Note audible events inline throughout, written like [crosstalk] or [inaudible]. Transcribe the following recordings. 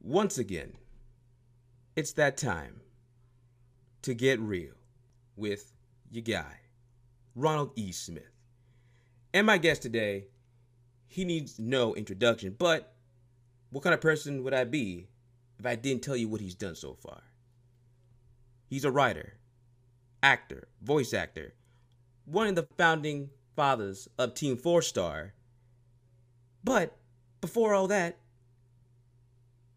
Once again, it's that time to get real with your guy, Ronald E. Smith. And my guest today, he needs no introduction, but what kind of person would I be if I didn't tell you what he's done so far? He's a writer, actor, voice actor, one of the founding fathers of Team Four Star. But before all that,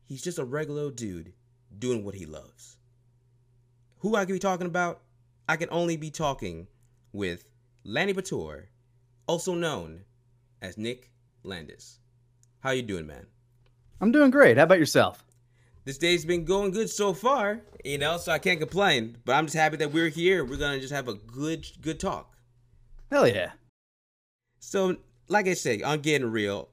he's just a regular dude doing what he loves. Who I could be talking about? I can only be talking with Lanipator, also known as Nick Landis. How you doing, man? I'm doing great. How about yourself? This day's been going good so far, you know, so I can't complain. But I'm just happy that we're here. We're gonna just have a good, good talk. Hell yeah. So, like I say, I'm getting real,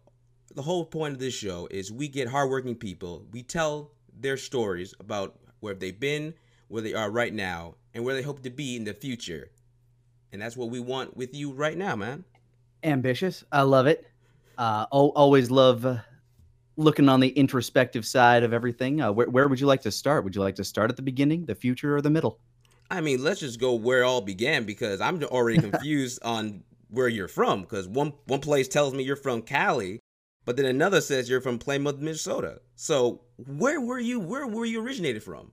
the whole point of this show is we get hardworking people. We tell their stories about where they've been, where they are right now, and where they hope to be in the future. And that's what we want with you right now, man. Ambitious. I love it. Uh, always love uh, looking on the introspective side of everything. Uh, where, where would you like to start? Would you like to start at the beginning, the future, or the middle? I mean, let's just go where it all began because I'm already [laughs] confused on where you're from. Because one one place tells me you're from Cali, but then another says you're from Plymouth, Minnesota. So where were you? Where were you originated from?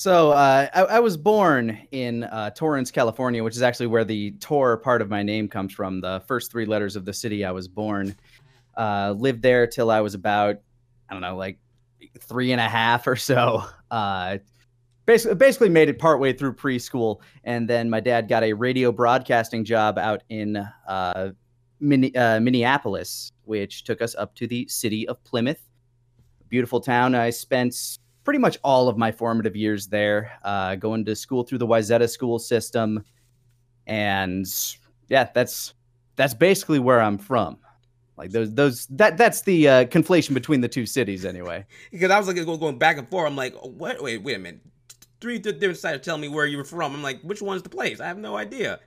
So uh, I, I, was born in uh, Torrance, California, which is actually where the Tor part of my name comes from. The first three letters of the city I was born. Uh, lived there till I was about, I don't know, like three and a half or so. Basically, basically made it partway through preschool, and then my dad got a radio broadcasting job out in uh, uh, Minneapolis, which took us up to the city of Plymouth. Beautiful town. I spent pretty much all of my formative years there, uh, going to school through the Wayzata school system, and yeah, that's that's basically where I'm from. Like those those that that's the uh, conflation between the two cities anyway. [laughs] because I was like going back and forth. I'm like, what? Wait, wait a minute. Three different sides tell me where you were from. I'm like, which one's the place? I have no idea.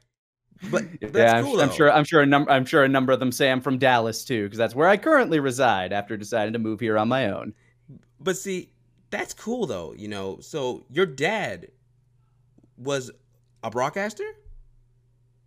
But [laughs] yeah, I'm, I'm, sure. I'm sure a number. I'm sure a number of them say I'm from Dallas too, because that's where I currently reside after deciding to move here on my own. But see, that's cool though. You know, so your dad was a broadcaster.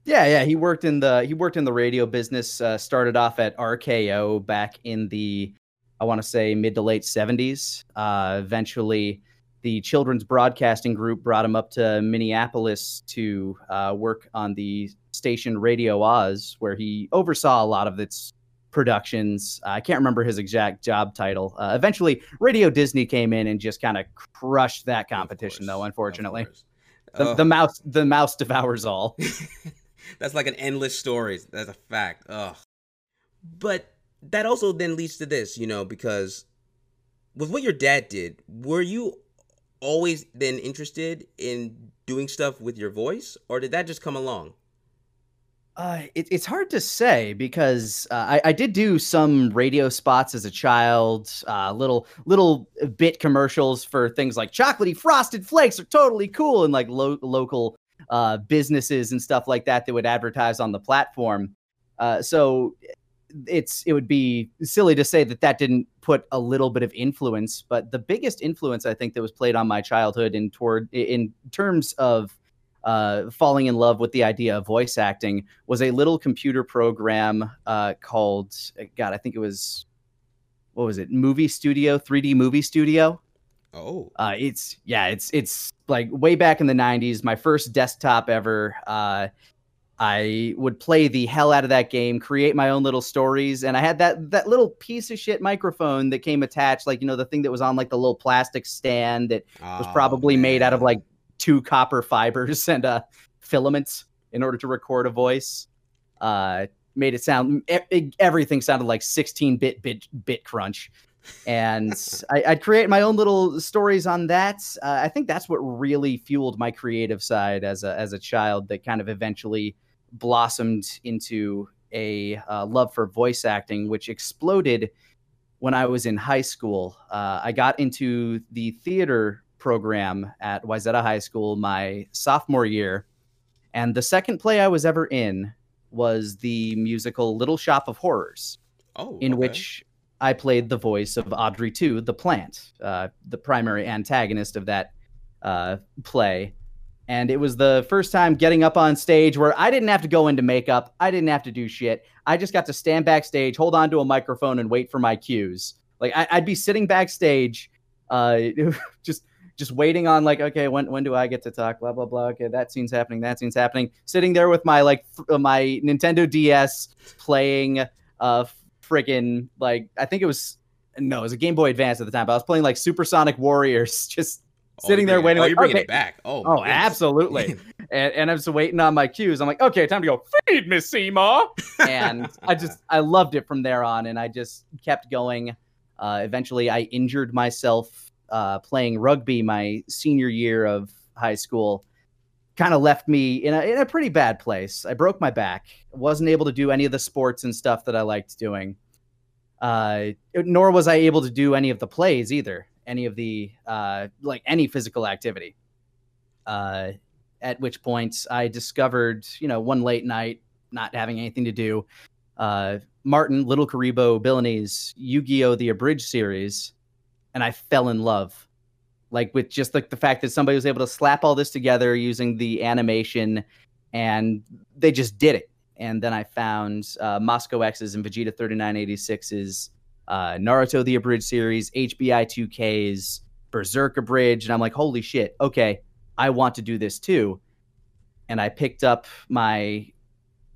Yeah, yeah, he worked in the he worked in the radio business. Uh, started off at RKO back in the I want to say mid to late seventies. Uh, eventually, the Children's Broadcasting Group brought him up to Minneapolis to uh, work on the station Radio AAHS, where he oversaw a lot of its productions. Uh, I can't remember his exact job title. Uh, eventually, Radio Disney came in and just kind of crushed that competition, though. Unfortunately, the, the, mouse the mouse devours all. [laughs] That's like an endless story. That's a fact. Ugh. But that also then leads to this, you know, because with what your dad did, were you always been interested in doing stuff with your voice, or did that just come along? Uh, it, it's hard to say because uh, I, I, did do some radio spots as a child, uh, little little bit commercials for things like chocolatey frosted flakes are totally cool, and like lo- local uh, businesses and stuff like that that would advertise on the platform. Uh, so it's it would be silly to say that that didn't put a little bit of influence, but the biggest influence I think that was played on my childhood in toward in terms of uh, falling in love with the idea of voice acting was a little computer program uh, called God, I think it was what was it? Movie Studio, 3D Movie Studio. Oh, uh, it's yeah, it's it's like way back in the '90s. My first desktop ever. I would play the hell out of that game, create my own little stories, and I had that that little piece of shit microphone that came attached, like you know the thing that was on like the little plastic stand that oh, was probably man. made out of like two copper fibers [laughs] and uh, filaments in order to record a voice. Uh, made it sound everything sounded like 16 bit bit bit crunch. And [laughs] I, would create my own little stories on that. Uh, I think that's what really fueled my creative side as a as a child. That kind of eventually blossomed into a uh, love for voice acting, which exploded when I was in high school. Uh, I got into the theater program at Wayzata High School my sophomore year. And the second play I was ever in was the musical Little Shop of Horrors, Oh, in okay. which I played the voice of Audrey 2, the plant, uh, the primary antagonist of that uh, play. And it was the first time getting up on stage where I didn't have to go into makeup. I didn't have to do shit. I just got to stand backstage, hold on to a microphone, and wait for my cues. Like I, I'd be sitting backstage, uh, [laughs] just just waiting on like, okay, when when do I get to talk? Blah blah blah. Okay, that scene's happening. That scene's happening. Sitting there with my like th- uh, my Nintendo DS playing uh friggin' like I think it was no, it was a Game Boy Advance at the time, but I was playing like Supersonic Warriors, [laughs] just sitting there waiting, Oh, like, you're bringing okay. it back. Oh, oh, goodness. absolutely. [laughs] and, and I'm just waiting on my cues. I'm like, okay, time to go feed Miss Seymour. and I just I loved it from there on, and I just kept going. Uh, eventually, I injured myself uh, playing rugby my senior year of high school. Kind of left me in a in a pretty bad place. I broke my back. wasn't able to do any of the sports and stuff that I liked doing. Uh, nor was I able to do any of the plays either. Any of the uh, like any physical activity. Uh, at which point I discovered, you know, one late night, not having anything to do, uh, Martin Little Karibo Billany's Yu-Gi-Oh! The Abridged series, and I fell in love. Like with just like the fact that somebody was able to slap all this together using the animation, and they just did it. And then I found uh, MasakoX's and Vegeta 3986's uh, Naruto The Abridged series, HBI 2K's Berserk Abridged, and I'm like, holy shit, okay, I want to do this too. And I picked up my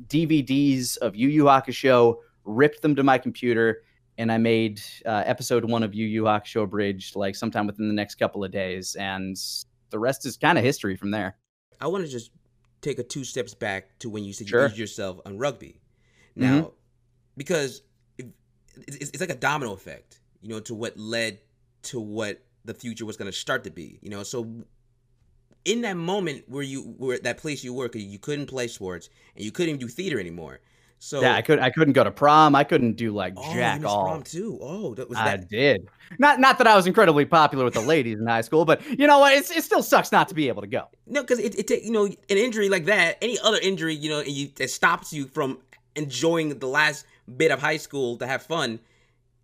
DVDs of Yu Yu Hakusho, ripped them to my computer, and I made uh, episode one of Yu Yu Hakusho Abridged like sometime within the next couple of days. And the rest is kind of history from there. I want to just take a two steps back to when you said Sure. you injured yourself on rugby. Now, Mhm. because it's, it's like a domino effect, you know, to what led to what the future was going to start to be, you know. So, in that moment where you were at that place you were, 'cause you couldn't play sports and you couldn't do theater anymore. So, yeah, I could I couldn't go to prom. I couldn't do like oh, jack you missed all. prom too. Oh, that was I that. did. Not not that I was incredibly popular with the ladies in high school, but you know what? It's, it still sucks not to be able to go. No, because it, it take you know an injury like that, any other injury, you know, you that stops you from enjoying the last bit of high school to have fun,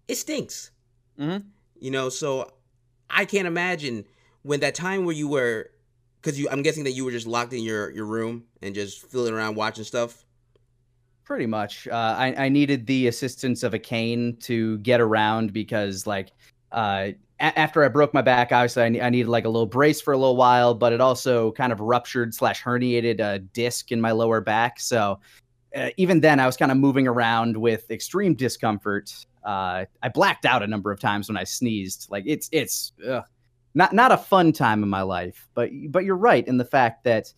it stinks. Mhm. You know, so I can't imagine when that time where you were, because you, I'm guessing that you were just locked in your your room and just fooling around watching stuff. Pretty much. Uh, I, I needed the assistance of a cane to get around because, like, uh, a- after I broke my back, obviously I, ne- I needed like a little brace for a little while, but it also kind of ruptured slash herniated a disc in my lower back. So uh, even then, I was kind of moving around with extreme discomfort. Uh, I blacked out a number of times when I sneezed. Like it's it's ugh, not not a fun time in my life. But but you're right in the fact that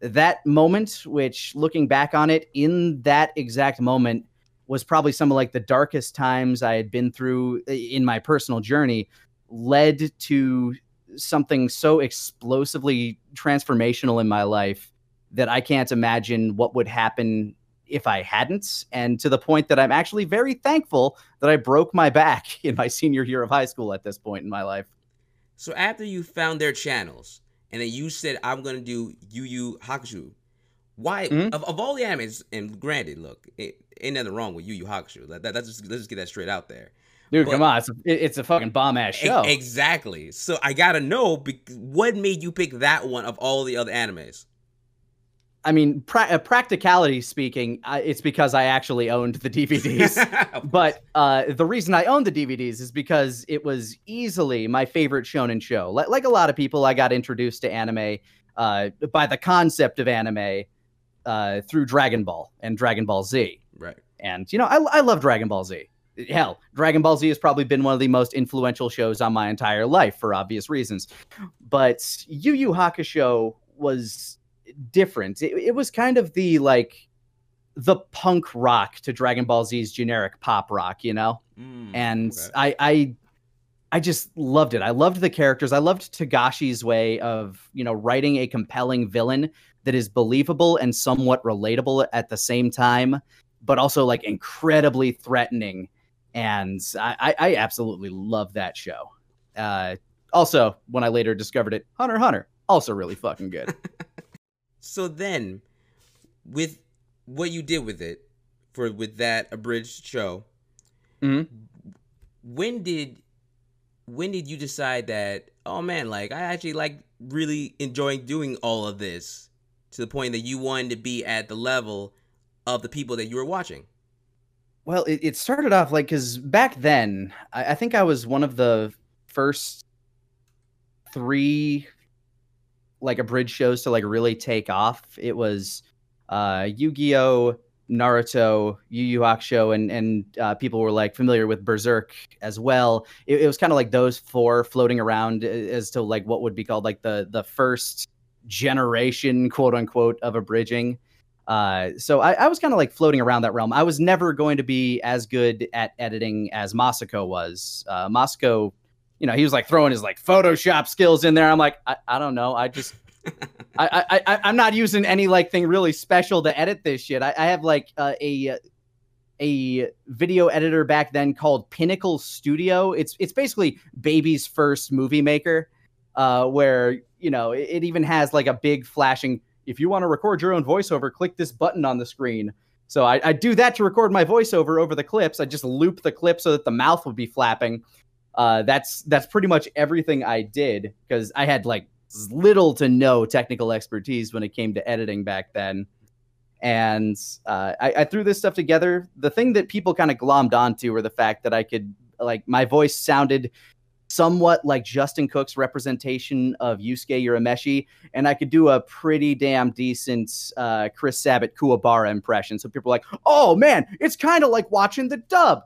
that moment, which looking back on it, in that exact moment, was probably some of like the darkest times I had been through in my personal journey, led to something so explosively transformational in my life that I can't imagine what would happen if I hadn't. And to the point that I'm actually very thankful that I broke my back [laughs] in my senior year of high school at this point in my life. So after you found their channels and then you said I'm gonna do Yu Yu Hakusho, why Mhm. of, of all the animes? And granted, look, it, ain't nothing wrong with Yu Yu Hakusho. That, that, that's just, let's just get that straight out there. Dude, But- come on. It's a, it's a fucking bomb ass show. exactly. So I gotta know bec- what made you pick that one of all the other animes. I mean, pra- uh, practicality speaking, I, it's because I actually owned the DVDs. [laughs] But uh, the reason I owned the DVDs is because it was easily my favorite shonen show. Like, like a lot of people, I got introduced to anime uh, by the concept of anime uh, through Dragon Ball and Dragon Ball Z. right. And, you know, I, I love Dragon Ball Z. Hell, Dragon Ball Z has probably been one of the most influential shows on my entire life for obvious reasons. But Yu Yu Hakusho was different. It, it was kind of the like the punk rock to Dragon Ball Z's generic pop rock, you know? Mm, and okay. I, I I just loved it. I loved the characters. I loved Togashi's way of, you know, writing a compelling villain that is believable and somewhat relatable at the same time, but also like incredibly threatening. And I, I, I absolutely love that show. Uh, also, when I later discovered it, Hunter Hunter, also really fucking good. [laughs] So then, with what you did with it for with that abridged show. Mhm. When did when did you decide that oh man, like I actually like really enjoying doing all of this to the point that you wanted to be at the level of the people that you were watching? Well, it, it started off like because back then, I, I think I was one of the first three like abridged shows to like really take off. It was uh Yu-Gi-Oh, Naruto, Yu Yu Hakusho, and and uh, people were like familiar with Berserk as well. It, it was kind of like those four floating around as to like what would be called like the the first generation, quote unquote, of abridging. Uh, so I, I was kind of like floating around that realm. I was never going to be as good at editing as Masako was. Uh, Masako, you know, he was like throwing his like Photoshop skills in there. I'm like, I, I don't know. I just [laughs] I, I, I I'm not using any like thing really special to edit this shit. I, I have like uh, a a video editor back then called Pinnacle Studio. It's it's basically baby's first movie maker, uh, where you know it, it even has like a big flashing. If you want to record your own voiceover, click this button on the screen. So I, I do that to record my voiceover over the clips. I just loop the clip so that the mouth would be flapping. Uh, that's that's pretty much everything I did because I had like little to no technical expertise when it came to editing back then. And uh, I, I threw this stuff together. The thing that people kind of glommed onto were the fact that I could, like, my voice sounded somewhat like Justin Cook's representation of Yusuke Urameshi, and I could do a pretty damn decent uh, Chris Sabat Kuwabara impression. So people were like, "Oh man, it's kind of like watching the dub."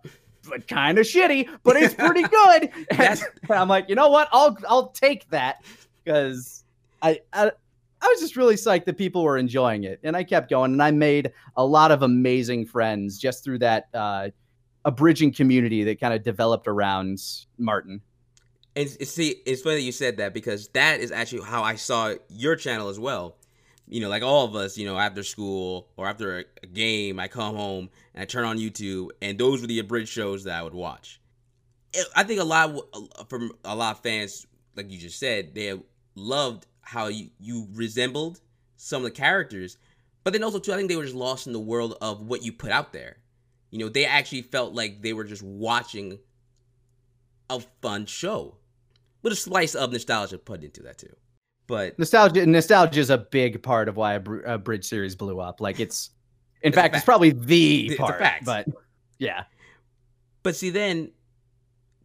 But kind of shitty, but it's pretty [laughs] good. And [laughs] I'm like, you know what? I'll I'll take that because I, I I was just really psyched that people were enjoying it, and I kept going, and I made a lot of amazing friends just through that uh, abridging community that kind of developed around Martin. And see, it's funny that you said that because that is actually how I saw your channel as well. You know, like all of us, you know, after school or after a, game, I come home and I turn on YouTube, and those were the abridged shows that I would watch. I think a lot from a lot of fans, like you just said, they loved how you, you resembled some of the characters, but then also too, I think they were just lost in the world of what you put out there. You know, they actually felt like they were just watching a fun show with a slice of nostalgia put into that too. But Nostalgia, nostalgia is a big part of why a, br- abridged series blew up. Like it's, in It's fact, it's probably the It's a part. fact. But yeah, but see then,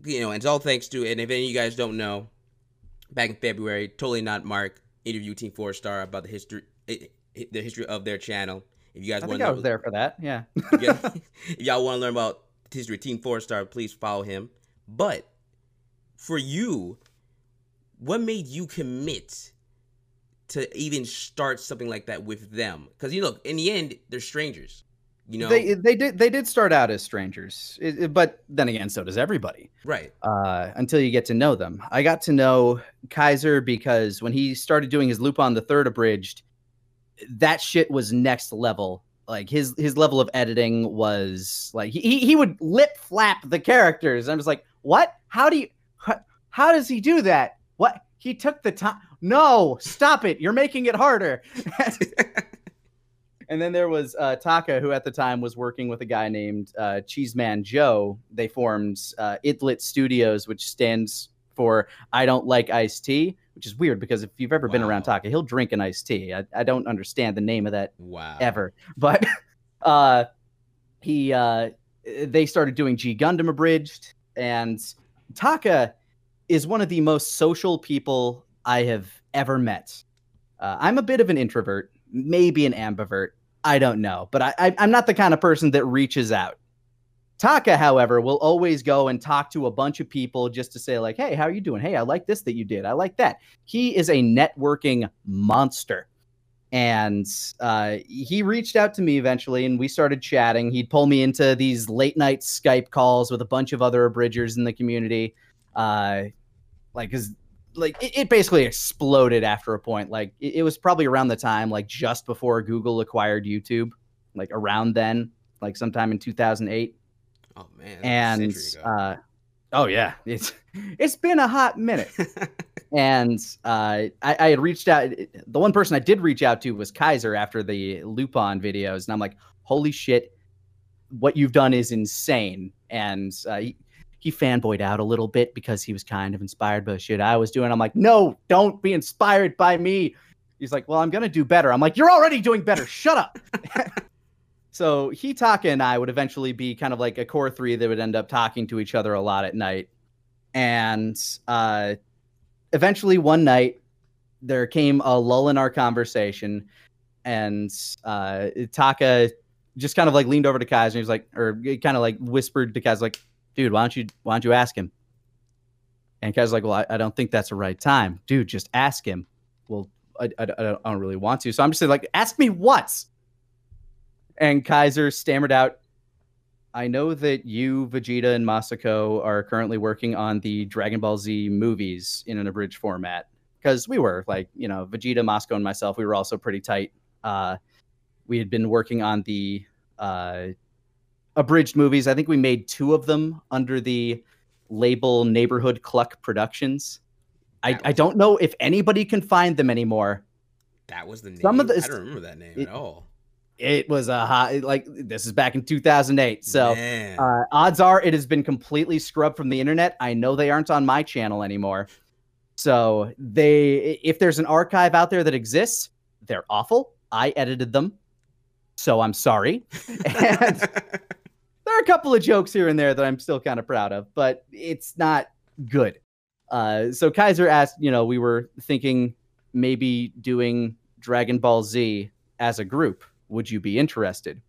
you know, and it's all thanks to and if any of you guys don't know, back in February, TotallyNotMark interviewed Team Four Star about the history eh, eh, the history of their channel. If you guys want I was there for that. Yeah. if y- [laughs] if y'all want to learn about history of Team Four Star, please follow him. But for you, what made you commit to even start something like that with them? Because you know, in the end, they're strangers. You know, They they did they did start out as strangers, It- it- but then again, so does everybody. right? uh, until you get to know them. I got to know Kaiser because when he started doing his Lupin the Third abridged, that shit was next level. Like his his level of editing was like he he- would lip flap the characters. I'm just like, what? How do you? How, how does he do that? What? He took the time. No, stop it! You're making it harder. [laughs] And then there was uh, Taka, who at the time was working with a guy named uh, Cheeseman Joe. They formed uh, Idlit Studios, which stands for I Don't Like Iced Tea, which is weird because if you've ever been around Taka, he'll drink an iced tea. I, I don't understand the name of that wow. ever. But [laughs] uh, he uh, they started doing G Gundam abridged, and Taka is one of the most social people I have ever met. Uh, I'm a bit of an introvert, maybe an ambivert. I don't know, but I, I, I'm not the kind of person that reaches out. Taka, however, will always go and talk to a bunch of people just to say, like, hey, how are you doing? Hey, I like this that you did. I like that. He is a networking monster and uh, he reached out to me eventually and we started chatting he'd pull me into these late night skype calls with a bunch of other abridgers in the community uh, like because like it, it basically exploded after a point like it, it was probably around the time like just before google acquired youtube like around then like sometime in 2008 Oh man. and uh, Oh yeah, it's it's been a hot minute. [laughs] and uh, I, I, had reached out. The one person I did reach out to was Kaiser after the Lupin videos, and I'm like, "Holy shit, what you've done is insane!" And uh, he, he fanboyed out a little bit because he was kind of inspired by shit I was doing. I'm like, "No, don't be inspired by me." He's like, "Well, I'm gonna do better." I'm like, "You're already doing better. Shut up." [laughs] so Hitaka and I would eventually be kind of like a core three that would end up talking to each other a lot at night. And uh, eventually one night there came a lull in our conversation and uh Taka just kind of like leaned over to Kaiser and he was like or he kind of like whispered to Kaiser like dude why don't you why don't you ask him? And Kaiser's like well I, I don't think that's the right time. Dude just ask him. Well I, I, I don't really want to. So I'm just like ask me what and Kaiser stammered out I know that you, Vegeta, and Masako are currently working on the Dragon Ball Z movies in an abridged format. Because we were like, you know, Vegeta, Masako, and myself, we were also pretty tight. Uh, we had been working on the uh, abridged movies. I think we made two of them under the label Neighborhood Cluck Productions. I, I don't know if anybody can find them anymore. That was the name. Some of the, I don't remember that name it, at all it was a hot like this is back in 2008 so uh, odds are it has been completely scrubbed from the internet i know they aren't on my channel anymore so they if there's an archive out there that exists they're awful i edited them so i'm sorry [laughs] and are a couple of jokes here and there that i'm still kind of proud of but it's not good uh, so kaiser asked you know we were thinking maybe doing dragon ball z as a group would you be interested?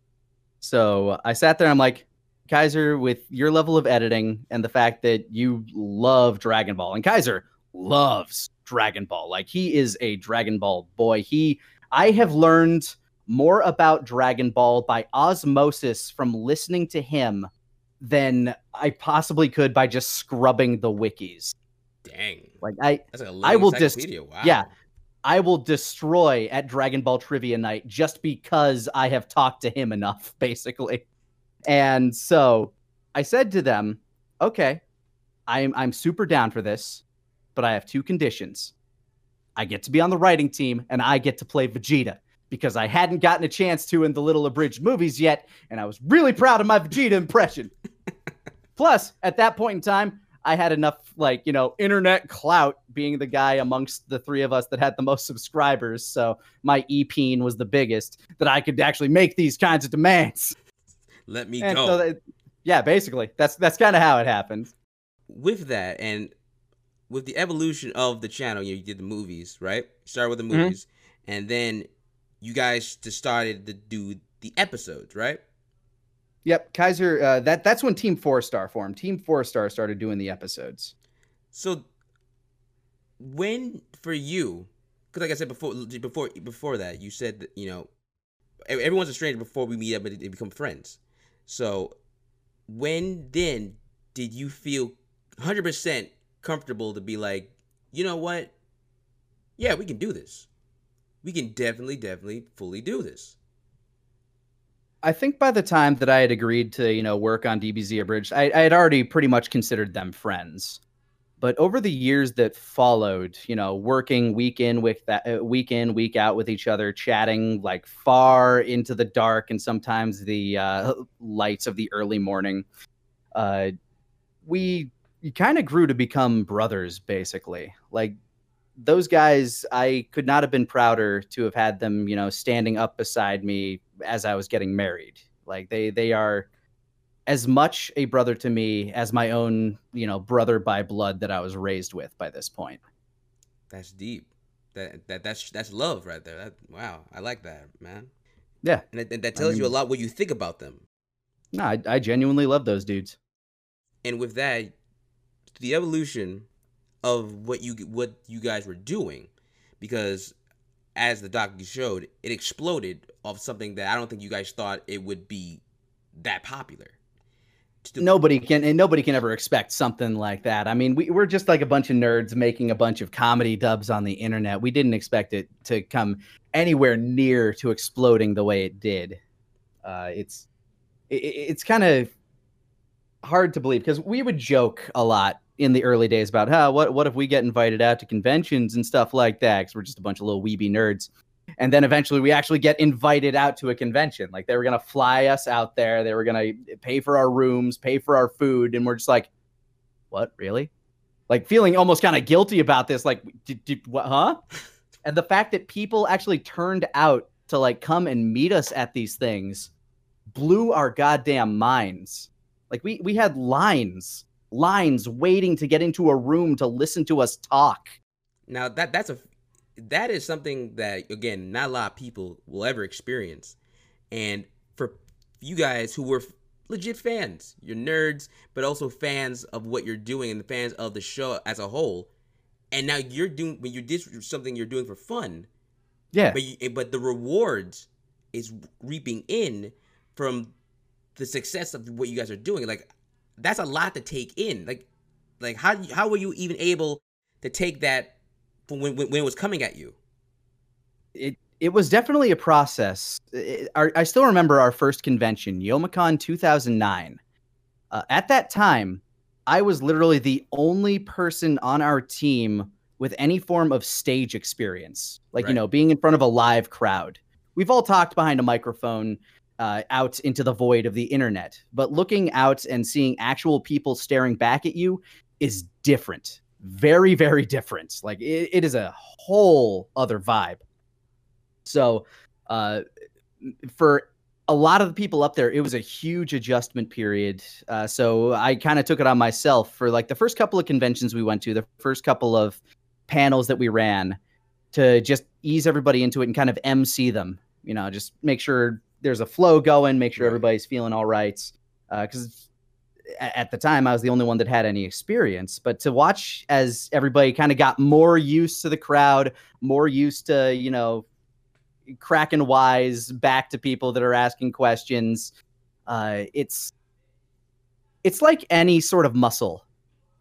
So I sat there. I'm like, Kaiser, with your level of editing and the fact that you love Dragon Ball, and Kaiser loves Dragon Ball. Like he is a Dragon Ball boy. He, I have learned more about Dragon Ball by osmosis from listening to him than I possibly could by just scrubbing the wikis. Dang. Like I, I will just, wow. yeah, I will destroy at Dragon Ball Trivia Night just because I have talked to him enough, [laughs] basically. And so I said to them, okay, I'm, I'm super down for this, but I have two conditions. I get to be on the writing team and I get to play Vegeta because I hadn't gotten a chance to in the little abridged movies yet. And I was really proud of my Vegeta impression. [laughs] Plus, at that point in time, I had enough like, you know, internet clout being the guy amongst the three of us that had the most subscribers. So my EP was the biggest that I could actually make these kinds of demands. Let me and go. So that, yeah, basically. That's that's kind of how it happened. With that and with the evolution of the channel, you, know, you did the movies, right? Started with the mm-hmm. movies, mm-hmm. and then you guys just started to do the episodes, right? Yep, Kaiser. Uh, that that's when Team Four Star formed. Team Four Star started doing the episodes. So, when for you, because like I said before, before before that, you said that you know everyone's a stranger before we meet up and they become friends. So, when then did you feel hundred percent comfortable to be like, you know what? Yeah, we can do this. We can definitely, definitely, fully do this. I think by the time that I had agreed to, you know, work on DBZ Abridged, I, I had already pretty much considered them friends. But over the years that followed, you know, working week in, week that uh, week in, week out with each other, chatting like far into the dark and sometimes the uh, lights of the early morning, uh, we kind of grew to become brothers, basically. Like those guys, I could not have been prouder to have had them, you know, standing up beside me as I was getting married. Like they they are as much a brother to me as my own, you know, brother by blood that I was raised with by this point. That's deep. That that that's that's love right there. That wow, I like that, man. Yeah, and that, that tells I mean, you a lot what you think about them. No, I, I genuinely love those dudes. And with that, the evolution of what you what you guys were doing, because as the doc showed, it exploded off something that I don't think you guys thought it would be that popular. Nobody can, and nobody can ever expect something like that. I mean, we, we're just like a bunch of nerds making a bunch of comedy dubs on the internet. We didn't expect it to come anywhere near to exploding the way it did. Uh, it's, it, it's kind of, hard to believe because we would joke a lot in the early days about how what what if we get invited out to conventions and stuff like that? Because we're just a bunch of little weeby nerds. And then eventually we actually get invited out to a convention. Like they were going to fly us out there. They were going to pay for our rooms pay for our food. And we're just like what? Really? Like feeling almost kind of guilty about this. Like did, did, what huh? [laughs] And the fact that people actually turned out to like come and meet us at these things blew our goddamn minds. Like we we had lines lines waiting to get into a room to listen to us talk. Now that that's a that is something that again not a lot of people will ever experience, and for you guys who were legit fans, you're nerds, but also fans of what you're doing and the fans of the show as a whole, and now you're doing when you did something you're doing for fun, yeah. But you, but the rewards is reaping in from the success of what you guys are doing. Like that's a lot to take in. Like, like how how were you even able to take that when when, when it was coming at you? It it was definitely a process. It, our, I still remember our first convention, Youmacon 2009. Uh, at that time, I was literally the only person on our team with any form of stage experience, like right. you know, being in front of a live crowd. We've all talked behind a microphone uh, out into the void of the internet. But looking out and seeing actual people staring back at you is different. Very, very different. Like it, it is a whole other vibe. So, uh, for a lot of the people up there, it was a huge adjustment period. Uh, so I kind of took it on myself for like the first couple of conventions we went to, the first couple of panels that we ran to just ease everybody into it and kind of MC them. You know, just make sure there's a flow going, make sure right. everybody's feeling all right. Because uh, at the time, I was the only one that had any experience. But to watch as everybody kind of got more used to the crowd, more used to, you know, cracking wise back to people that are asking questions, uh, it's it's like any sort of muscle.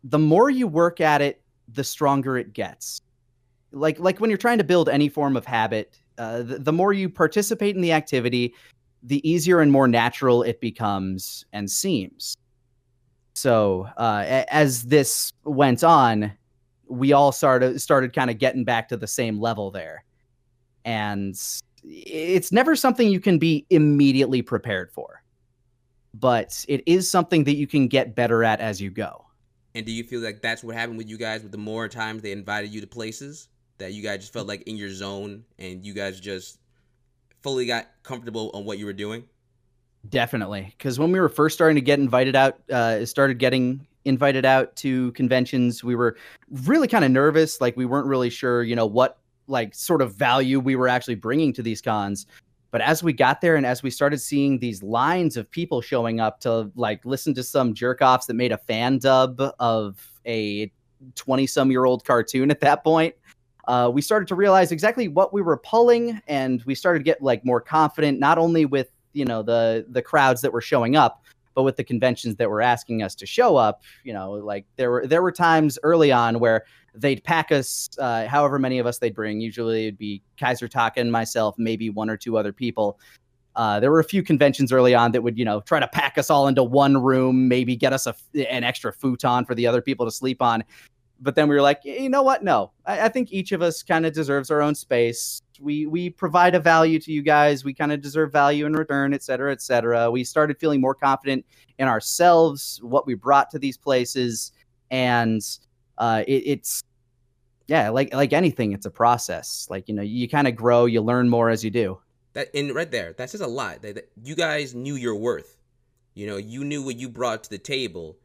The more you work at it, the stronger it gets. Like like when you're trying to build any form of habit, uh, the, the more you participate in the activity, the easier and more natural it becomes and seems. So uh, as this went on, we all started started kind of getting back to the same level there, and it's never something you can be immediately prepared for, but it is something that you can get better at as you go. And do you feel like that's what happened with you guys? With the more times they invited you to places, that you guys just felt like in your zone and you guys just fully got comfortable on what you were doing? Definitely, because when we were first starting to get invited out, uh, started getting invited out to conventions, we were really kind of nervous. Like we weren't really sure, you know, what like sort of value we were actually bringing to these cons. But as we got there and as we started seeing these lines of people showing up to like listen to some jerk offs that made a fan dub of a 20 some year old cartoon at that point, uh, we started to realize exactly what we were pulling, and we started to get like more confident, not only with you know the the crowds that were showing up, but with the conventions that were asking us to show up. You know, like there were there were times early on where they'd pack us, uh, however many of us they'd bring. Usually it'd be Kaiser Taka and myself, maybe one or two other people. Uh, there were a few conventions early on that would, you know, try to pack us all into one room, maybe get us a, an extra futon for the other people to sleep on but then we were like, you know what? No, I, I think each of us kind of deserves our own space. We we provide a value to you guys. We kind of deserve value in return, et cetera, et cetera. We started feeling more confident in ourselves, what we brought to these places, and uh, it, it's yeah, like like anything, it's a process. Like you know, you kind of grow, you learn more as you do. That in right there, that says a lot. That, that you guys knew your worth. You know, you knew what you brought to the table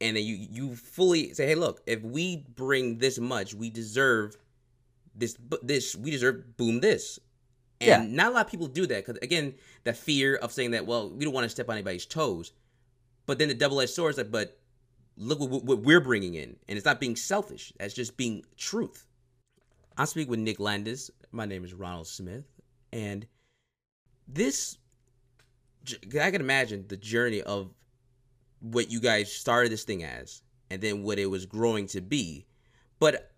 and then you you fully say, hey, look, if we bring this much, we deserve this. This we deserve boom this. And yeah. not a lot of people do that because again, the fear of saying that, well, we don't want to step on anybody's toes. But then the double-edged sword is like, but look what, what we're bringing in, and it's not being selfish. That's just being truth. I speak with Nick Landis. My name is Ronald Smith, and this I can imagine the journey of what you guys started this thing as and then what it was growing to be. But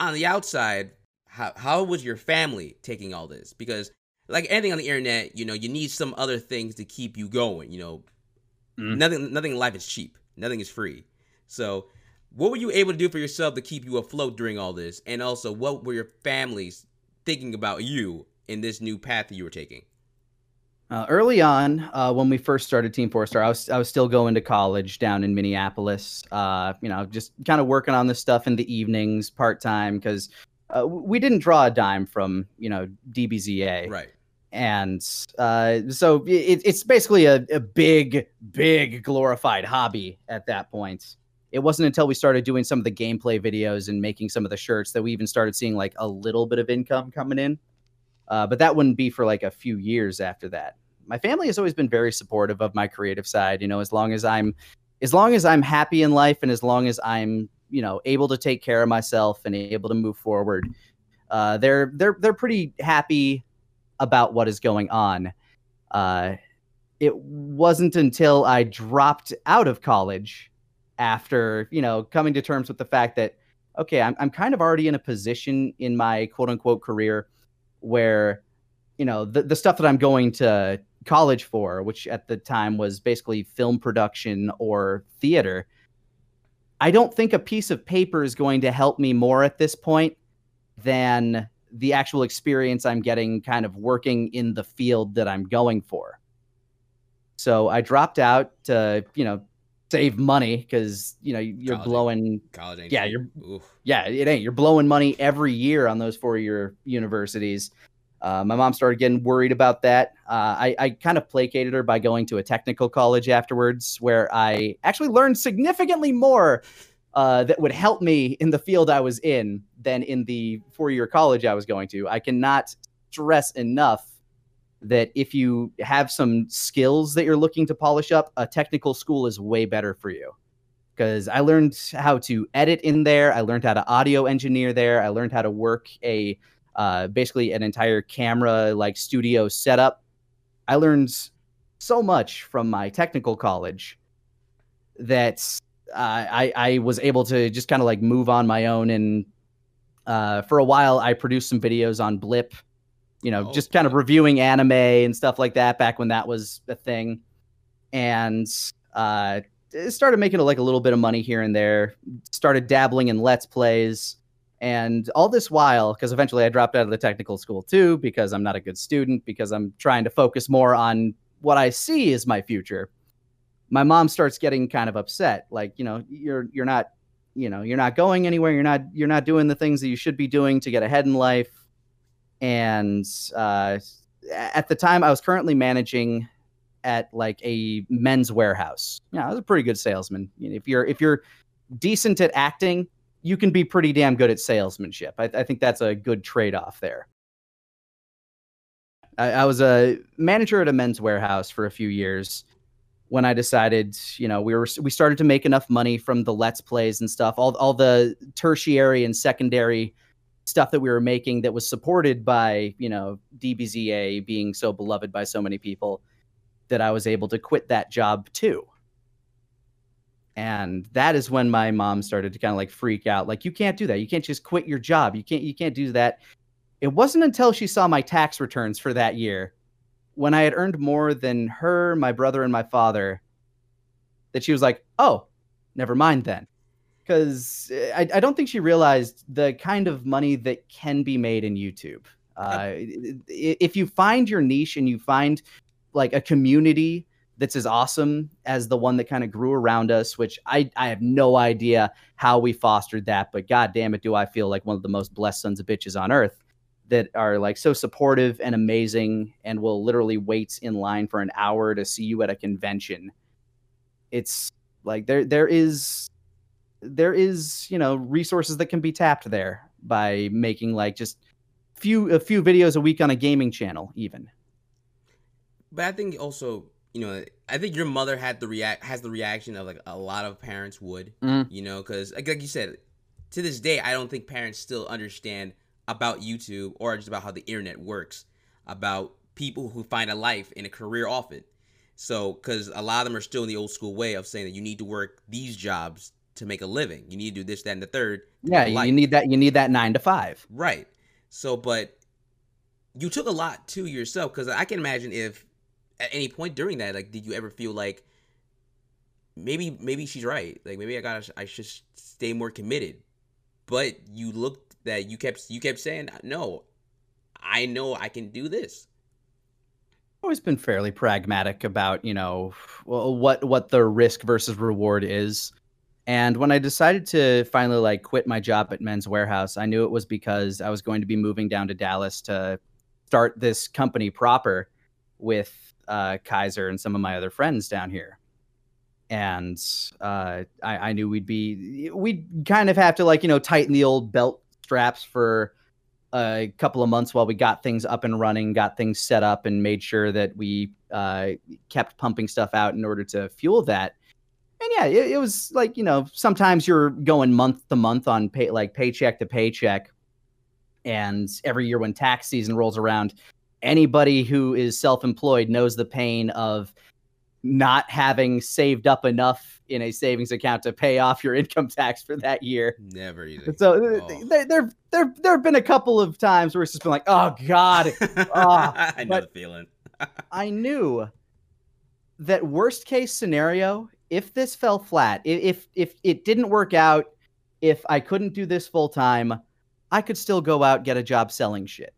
on the outside, how how was your family taking all this? Because like anything on the internet, you know, you need some other things to keep you going. You know, Mm. Nothing, nothing in life is cheap. Nothing is free. So, what were you able to do for yourself to keep you afloat during all this? And also, what were your families thinking about you in this new path that you were taking? Uh, early on, uh, when we first started Team Four Star, I was I was still going to college down in Minneapolis. Uh, you know, just kind of working on this stuff in the evenings, part time, because uh, we didn't draw a dime from you know DBZA, right? And uh, so it, it's basically a, a big, big glorified hobby at that point. It wasn't until we started doing some of the gameplay videos and making some of the shirts that we even started seeing like a little bit of income coming in. Uh, but that wouldn't be for like a few years after that. My family has always been very supportive of my creative side. You know, as long as I'm, as long as I'm happy in life, and as long as I'm, you know, able to take care of myself and able to move forward, uh, they're they're they're pretty happy about what is going on. Uh, it wasn't until I dropped out of college after you know coming to terms with the fact that okay, I'm I'm kind of already in a position in my quote unquote career where you know the, the stuff that i'm going to college for which at the time was basically film production or theater i don't think a piece of paper is going to help me more at this point than the actual experience i'm getting kind of working in the field that i'm going for. So i dropped out to you know save money because you know you're college blowing college yeah you're Oof. yeah it ain't. You're blowing money every year on those four year universities. Uh, my mom started getting worried about that. Uh, i, I kind of placated her by going to a technical college afterwards where i actually learned significantly more uh, that would help me in the field i was in than in the four year college i was going to. I cannot stress enough that if you have some skills that you're looking to polish up, a technical school is way better for you. Because I learned how to edit in there, I learned how to audio engineer there, I learned how to work a uh, basically an entire camera like studio setup. I learned so much from my technical college that uh, I I was able to just kind of like move on my own and uh, for a while I produced some videos on Blip you know, oh, just kind of reviewing anime and stuff like that back when that was a thing. And uh, started making like a little bit of money here and there. Started dabbling in let's plays, and all this while, because eventually I dropped out of the technical school too, because I'm not a good student, because I'm trying to focus more on what I see as my future. My mom starts getting kind of upset, like you know, you're you're not, you know, you're not going anywhere. You're not you're not doing the things that you should be doing to get ahead in life and uh, at the time I was currently managing at like a Men's Wearhouse. Yeah, I was a pretty good salesman. If you're if you're decent at acting, you can be pretty damn good at salesmanship. I, I think that's a good trade off there. I, I was a manager at a Men's Wearhouse for a few years when I decided, you know, we were we started to make enough money from the let's plays and stuff, all all the tertiary and secondary stuff that we were making that was supported by you know DBZA being so beloved by so many people that I was able to quit that job too. And that is when my mom started to kind of like freak out like you can't do that. You can't just quit your job. You can't you can't do that. It wasn't until she saw my tax returns for that year when I had earned more than her, my brother and my father that she was like, "Oh, never mind then." Because I, I don't think she realized the kind of money that can be made in YouTube. Uh, if you find your niche and you find like a community that's as awesome as the one that kind of grew around us, which I, I have no idea how we fostered that, but god damn it, do I feel like one of the most blessed sons of bitches on earth that are like so supportive and amazing and will literally wait in line for an hour to see you at a convention. It's like there there is there is you know resources that can be tapped there by making like just few a few videos a week on a gaming channel even but i think also you know i think your mother had the react has the reaction of like a lot of parents would mm. you know because like, like you said to this day i don't think parents still understand about youtube or just about how the internet works about people who find a life and a career off it so because a lot of them are still in the old school way of saying that you need to work these jobs to make a living. You need to do this, that, and the third. Yeah, you need that. You need that nine to five. Right. So, but you took a lot to yourself because I can imagine if at any point during that, like, did you ever feel like maybe maybe she's right. Like maybe I gotta I should stay more committed. But you looked that you kept you kept saying no. I know I can do this. Always been fairly pragmatic about you know what what the risk versus reward is. And when I decided to finally like quit my job at Men's Wearhouse, I knew it was because I was going to be moving down to Dallas to start this company proper with uh, Kaiser and some of my other friends down here and uh, I, I, knew we'd be we'd kind of have to like you know tighten the old belt straps for a couple of months while we got things up and running, got things set up, and made sure that we uh, kept pumping stuff out in order to fuel that. And yeah, it, it was like you know sometimes you're going month to month on pay like paycheck to paycheck, and every year when tax season rolls around, anybody who is self-employed knows the pain of not having saved up enough in a savings account to pay off your [laughs] income tax for that year. Never easy. So uh, oh. there, there, there, there have been a couple of times where it's just been like, oh god, oh. [laughs] I know the feeling. [laughs] I knew that worst case scenario, if this fell flat, if if it didn't work out, if I couldn't do this full time, I could still go out get a job selling shit.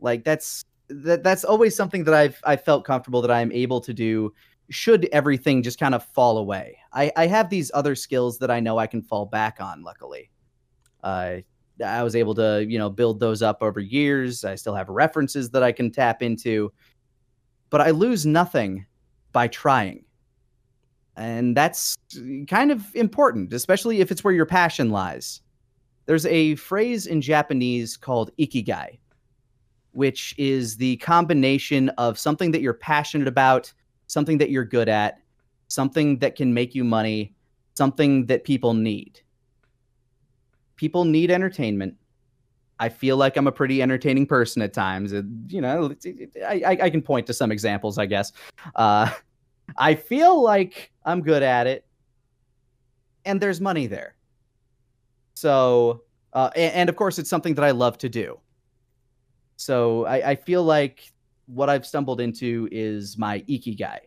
Like that's that that's always something that I've I felt comfortable that I'm able to do should everything just kind of fall away. I, I have these other skills that I know I can fall back on, luckily. Uh, I was able to, you know, build those up over years. I still have references that I can tap into, but I lose nothing by trying. And that's kind of important, especially if it's where your passion lies. There's a phrase in Japanese called ikigai, which is the combination of something that you're passionate about, something that you're good at, something that can make you money, something that people need. People need entertainment. I feel like I'm a pretty entertaining person at times. You know, I, I can point to some examples, I guess. Uh, I feel like I'm good at it, and there's money there. So, uh, and, and of course, it's something that I love to do. So I, I feel like what I've stumbled into is my ikigai.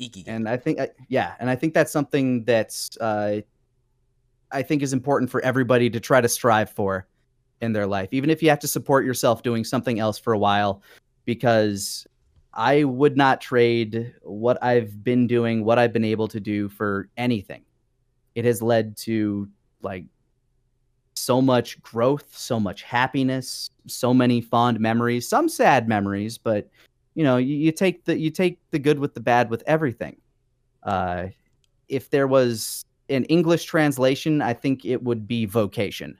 Ikigai. And I think, yeah, and I think that's something that's uh, I think is important for everybody to try to strive for in their life, even if you have to support yourself doing something else for a while, because I would not trade what I've been doing, what I've been able to do for anything. It has led to like so much growth, so much happiness, so many fond memories, some sad memories, but you know, you, you take the you take the good with the bad with everything. Uh, if there was an English translation, I think it would be vocation.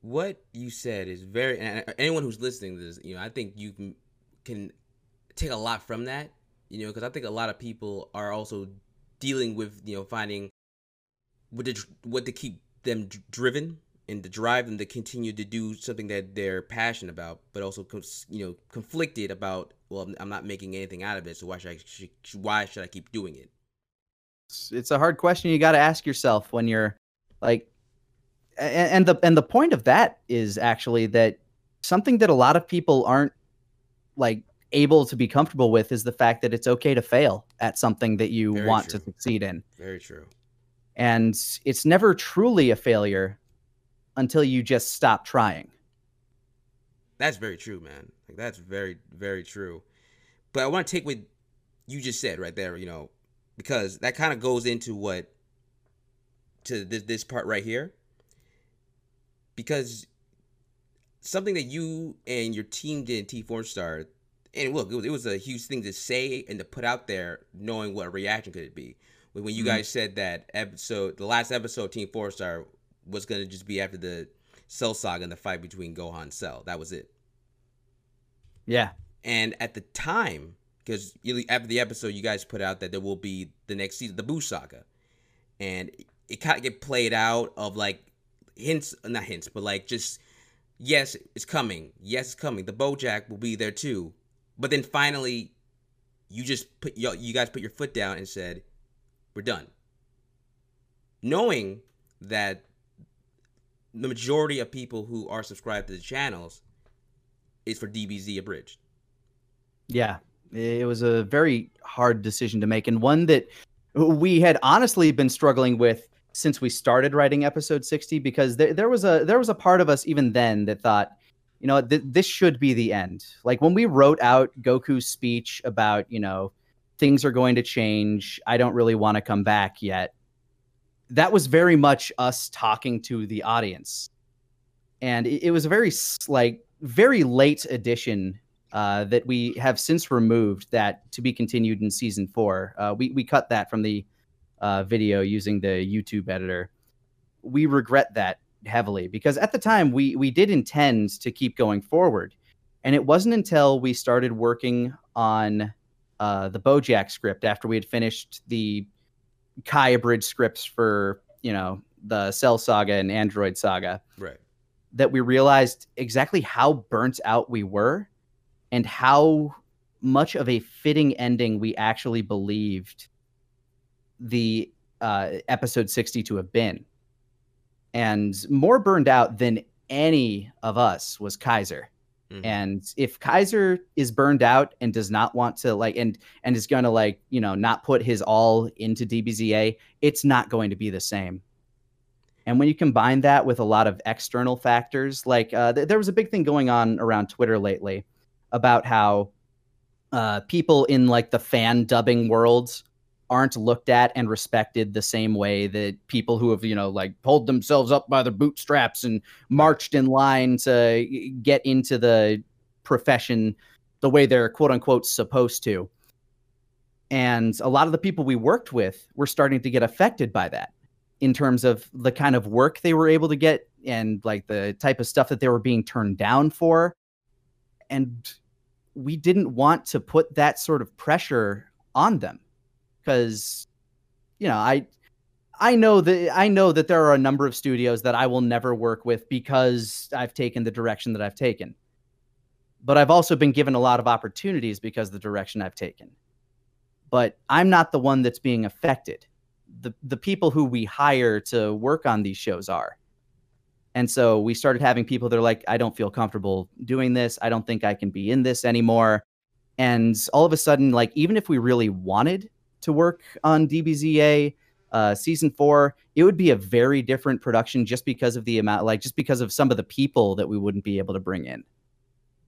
What you said is very. anyone who's listening to this, you know, I think you can can take a lot from that. You know, because I think a lot of people are also dealing with you know finding what to what to keep them driven and to drive them to continue to do something that they're passionate about, but also you know conflicted about. Well, I'm not making anything out of it, so why should I? Why should I keep doing it? It's a hard question you got to ask yourself when you're like, and the and the point of that is actually that something that a lot of people aren't like able to be comfortable with is the fact that it's okay to fail at something that you Very want true. to succeed in. Very true. And it's never truly a failure until you just stop trying. That's very true, man. Like that's very, very true. But I want to take what you just said right there, you know, because that kind of goes into what to this, this part right here. Because something that you and your team did in T4 Star, and look, it was, it was a huge thing to say and to put out there, knowing what a reaction could it be when you mm-hmm. guys said that episode, the last episode, Team Four Star was gonna just be after the Cell Saga and the fight between Gohan and Cell. That was it. Yeah. And at the time, because after the episode, you guys put out that there will be the next season, the Boo Saga, and it kind of get played out of like hints, not hints, but like just yes, it's coming. Yes, it's coming. The BoJack will be there too. But then finally, you just put you guys put your foot down and said, we're done. Knowing that the majority of people who are subscribed to the channels is for DBZ abridged. Yeah, it was a very hard decision to make, and one that we had honestly been struggling with since we started writing episode 60 because there, there was a there was a part of us even then that thought you know th- this should be the end like when we wrote out goku's speech about you know things are going to change i don't really want to come back yet that was very much us talking to the audience and it, it was a very like very late addition uh, that we have since removed that to be continued in season four. Uh, we we cut that from the uh, video using the YouTube editor. We regret that heavily because at the time we we did intend to keep going forward, and it wasn't until we started working on uh, the BoJack script after we had finished the Kai abridged scripts for you know the Cell Saga and Android Saga, right? That we realized exactly how burnt out we were and how much of a fitting ending we actually believed the uh, episode 60 to have been. And more burned out than any of us was Kaiser. Mm-hmm. And if Kaiser is burned out and does not want to like and and is going to like, you know, not put his all into DBZA, it's not going to be the same. And when you combine that with a lot of external factors, like uh, th- there was a big thing going on around Twitter lately about how uh, people in like the fan dubbing worlds aren't looked at and respected the same way that people who have you know like pulled themselves up by their bootstraps and marched in line to get into the profession the way they're quote unquote supposed to. And a lot of the people we worked with were starting to get affected by that in terms of the kind of work they were able to get and like the type of stuff that they were being turned down for. And we didn't want to put that sort of pressure on them because you know i i know that i know that there are a number of studios that i will never work with because i've taken the direction that i've taken but i've also been given a lot of opportunities because of the direction i've taken but i'm not the one that's being affected the the people who we hire to work on these shows are and so we started having people that are like, I don't feel comfortable doing this. I don't think I can be in this anymore. And all of a sudden, like, even if we really wanted to work on DBZA uh, season four, it would be a very different production just because of the amount, like, just because of some of the people that we wouldn't be able to bring in.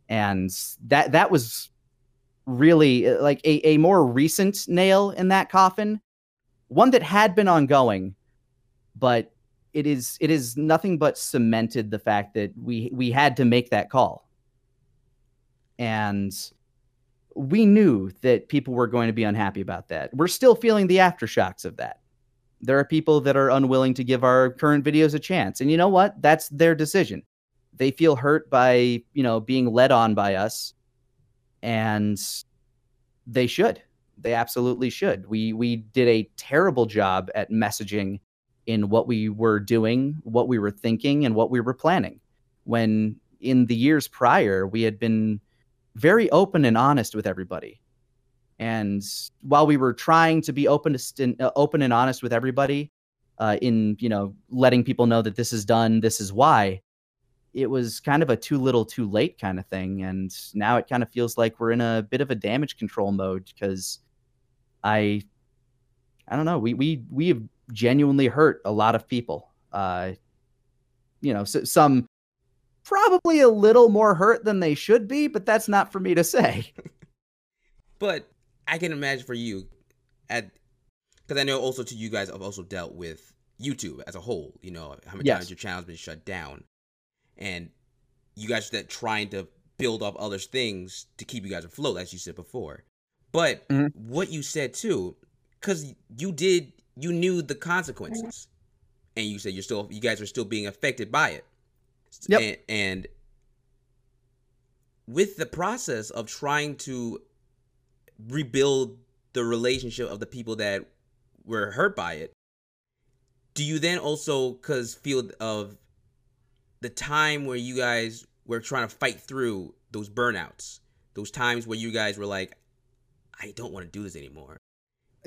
And that that was really uh, like a, a more recent nail in that coffin, one that had been ongoing, but it is it is nothing but cemented the fact that we we had to make that call and we knew that people were going to be unhappy about that. We're still feeling the aftershocks of that. There are people that are unwilling to give our current videos a chance. And you know what? That's their decision. They feel hurt by you know being led on by us and they should. They absolutely should. We we did a terrible job at messaging in what we were doing, what we were thinking, and what we were planning. When in the years prior, we had been very open and honest with everybody. And while we were trying to be open to uh, open and honest with everybody, uh, in you know letting people know that this is done, this is why, it was kind of a too little, too late kind of thing. And now it kind of feels like we're in a bit of a damage control mode because I, I don't know. We we we have genuinely hurt a lot of people. Uh, you know, so, some probably a little more hurt than they should be, but that's not for me to say. [laughs] but I can imagine for you, at because I know also to you guys have also dealt with YouTube as a whole. You know how many yes. times your channel's been shut down, and you guys that trying to build up other things to keep you guys afloat, as you said before. But mm-hmm. what you said too, because you did you knew the consequences, and you said you're still you guys are still being affected by it. Yep. And, and with the process of trying to rebuild the relationship of the people that were hurt by it, do you then also cause feel of the time where you guys were trying to fight through those burnouts, those times where you guys were like, I don't want to do this anymore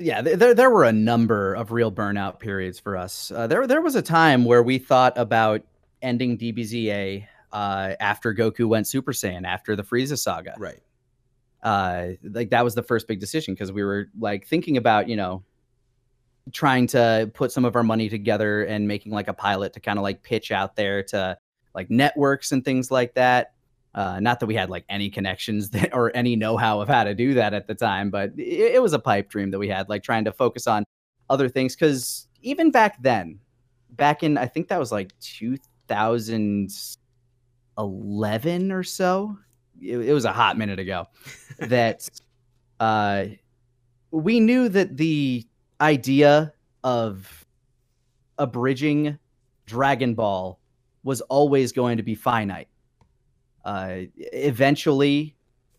yeah, there there were a number of real burnout periods for us. Uh, there there was a time where we thought about ending DBZA uh, after Goku went Super Saiyan after the Frieza saga. Right. uh, like that was the first big decision because we were like thinking about you know trying to put some of our money together and making like a pilot to kind of like pitch out there to like networks and things like that. Uh, not that we had like any connections [laughs] that or any know-how of how to do that at the time, but it, it was a pipe dream that we had, like trying to focus on other things. Because even back then, back in I think that was like 2011 or so. It, it was a hot minute ago. [laughs] that uh, we knew that the idea of abridging Dragon Ball was always going to be finite. Uh, eventually,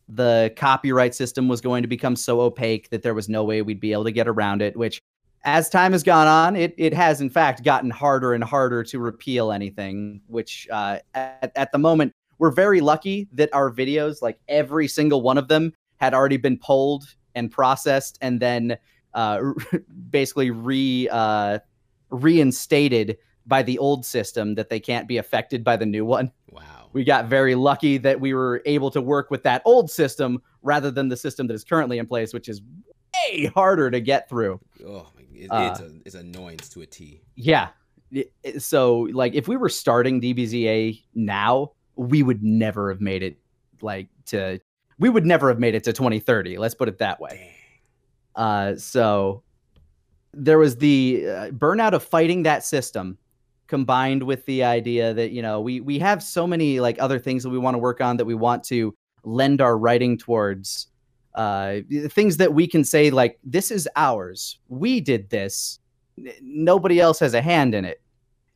the copyright system was going to become so opaque that there was no way we'd be able to get around it, which as time has gone on, it, it has in fact gotten harder and harder to repeal anything, which uh, at, at the moment, we're very lucky that our videos, like every single one of them, had already been pulled and processed and then uh, [laughs] basically re uh, reinstated by the old system that they can't be affected by the new one. Wow. We got very lucky that we were able to work with that old system rather than the system that is currently in place, which is way harder to get through. Oh, it, uh, it's a it's annoyance to a T. Yeah. So like if we were starting DBZA now, we would never have made it like to we would never have made it to 2030. Let's put it that way. Uh, so there was the uh, burnout of fighting that system combined with the idea that you know we we have so many like other things that we want to work on that we want to lend our writing towards uh things that we can say like this is ours we did this nobody else has a hand in it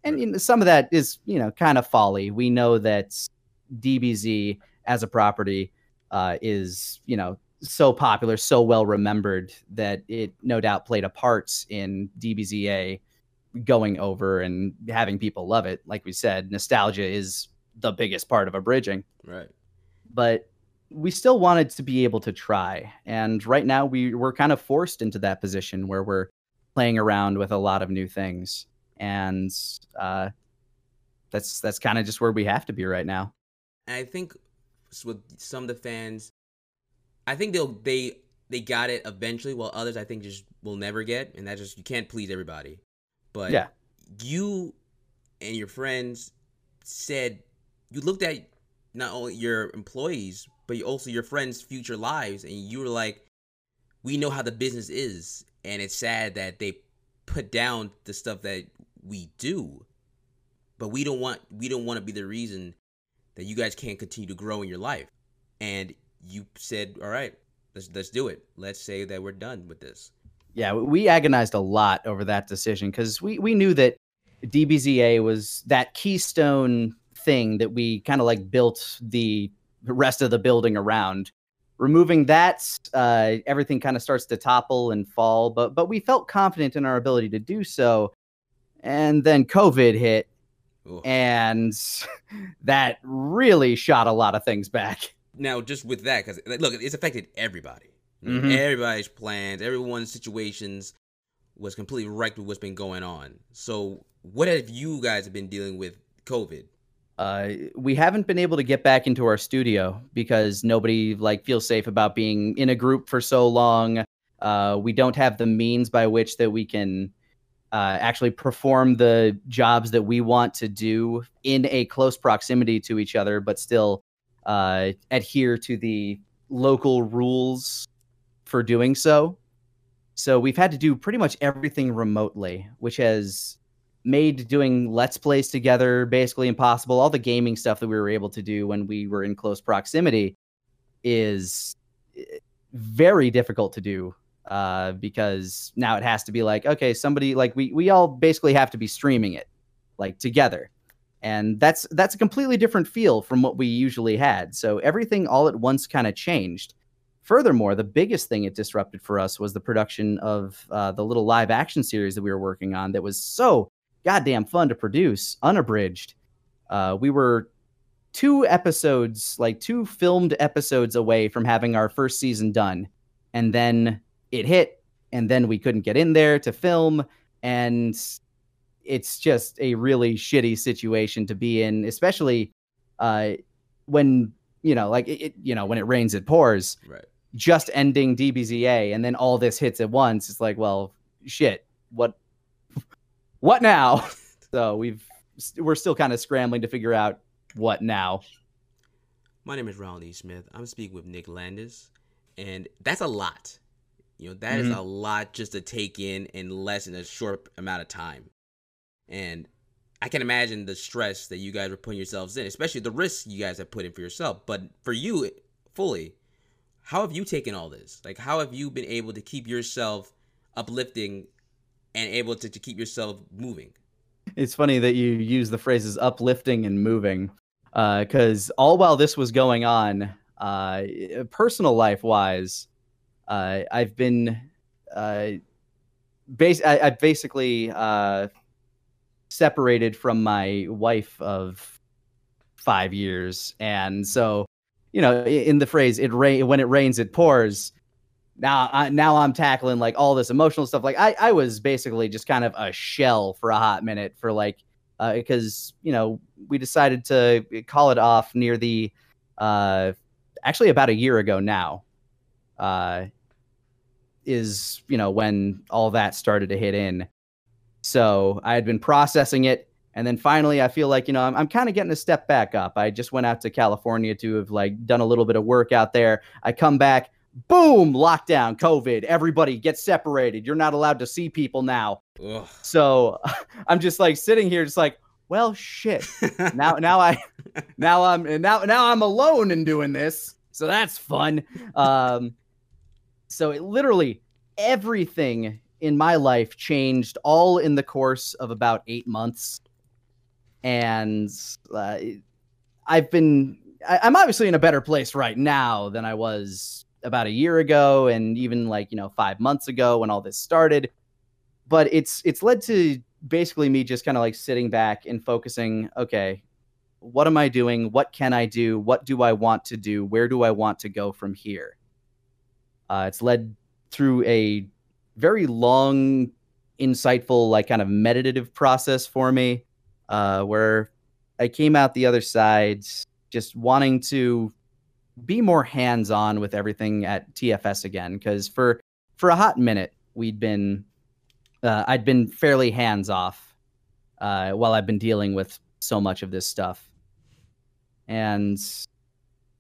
and you know, some of that is you know kind of folly we know that dbz as a property uh is you know so popular so well remembered that it no doubt played a part in dbza going over and having people love it. Like we said, nostalgia is the biggest part of abridging. Right. But we still wanted to be able to try. And right now we we're kind of forced into that position where we're playing around with a lot of new things. And uh, that's that's kind of just where we have to be right now. And I think with some of the fans, I think they'll they they got it eventually, while others I think just will never get, and that just you can't please everybody. But yeah. you and your friends said you looked at not only your employees, but also your friends' future lives, and you were like, we know how the business is, and it's sad that they put down the stuff that we do, but we don't want we don't want to be the reason that you guys can't continue to grow in your life. And you said, all right, let's let's do it. Let's say that we're done with this yeah, we agonized a lot over that decision because we we knew that DBZA was that keystone thing that we kind of like built the rest of the building around. Removing that, uh, everything kind of starts to topple and fall. But but we felt confident in our ability to do so, and then COVID hit, Ooh. and that really shot a lot of things back. Now, just with that, because look, it's affected everybody. Mm-hmm. Everybody's plans, everyone's situations was completely wrecked with what's been going on. So, what have you guys been dealing with COVID? Uh, we haven't been able to get back into our studio because nobody like feels safe about being in a group for so long. Uh, we don't have the means by which that we can uh, actually perform the jobs that we want to do in a close proximity to each other, but still uh, adhere to the local rules for doing so. So we've had to do pretty much everything remotely, which has made doing let's plays together basically impossible. All the gaming stuff that we were able to do when we were in close proximity is eh, very difficult to do uh, because now it has to be like okay, somebody like we we all basically have to be streaming it like together. And that's that's a completely different feel from what we usually had. So everything all at once kind of changed. Furthermore, the biggest thing it disrupted for us was the production of uh, the little live action series that we were working on that was so goddamn fun to produce, unabridged. Uh, we were two episodes, like two filmed episodes away from having our first season done. And then it hit, and then we couldn't get in there to film. And it's just a really shitty situation to be in, especially uh, when, you know, like it, you know, when it rains, it pours. Right just ending DBZA and then all this hits at once. It's like, well, shit, what, what now? [laughs] so we've we're still kind of scrambling to figure out what now. My name is Ronald E. Smith. I'm speaking with Nick Landis, and that's a lot. You know, that mm-hmm. is a lot just to take in in less than a short amount of time. And I can imagine the stress that you guys are putting yourselves in, especially the risks you guys have put in for yourself. But for you, fully, how have you taken all this? Like, how have you been able to keep yourself uplifting and able to, to keep yourself moving? It's funny that you use the phrases uplifting and moving because uh, all while this was going on, uh, personal life wise, uh, I've been uh, bas- I, I basically uh, separated from my wife of five years, and so you know, in the phrase "it rain when it rains, it pours." Now, I, now I'm tackling like all this emotional stuff. Like I, I was basically just kind of a shell for a hot minute for like because uh, you know we decided to call it off near the uh, actually about a year ago now uh, is you know when all that started to hit in. So i had been processing it and then finally i feel like you know i'm, I'm kind of getting a step back up. I just went out to california to have like done a little bit of work out there. I come back boom lockdown covid everybody get separated. You're not allowed to see people now. Ugh. so [laughs] i'm just like sitting here just like well shit. Now [laughs] now i now i'm now now i'm alone in doing this. So that's fun. Um so it literally everything in my life changed all in the course of about eight months. And uh, i've been I, i'm obviously in a better place right now than i was about a year ago and even like you know five months ago when all this started. But it's it's led to basically me just kind of like sitting back and focusing okay what am i doing? What can i do? What do i want to do? Where do i want to go from here? Uh, it's led through a very long insightful like kind of meditative process for me uh, where i came out the other side just wanting to be more hands on with everything at TFS again because for for a hot minute we'd been uh, I'd been fairly hands off uh, while I've been dealing with so much of this stuff, and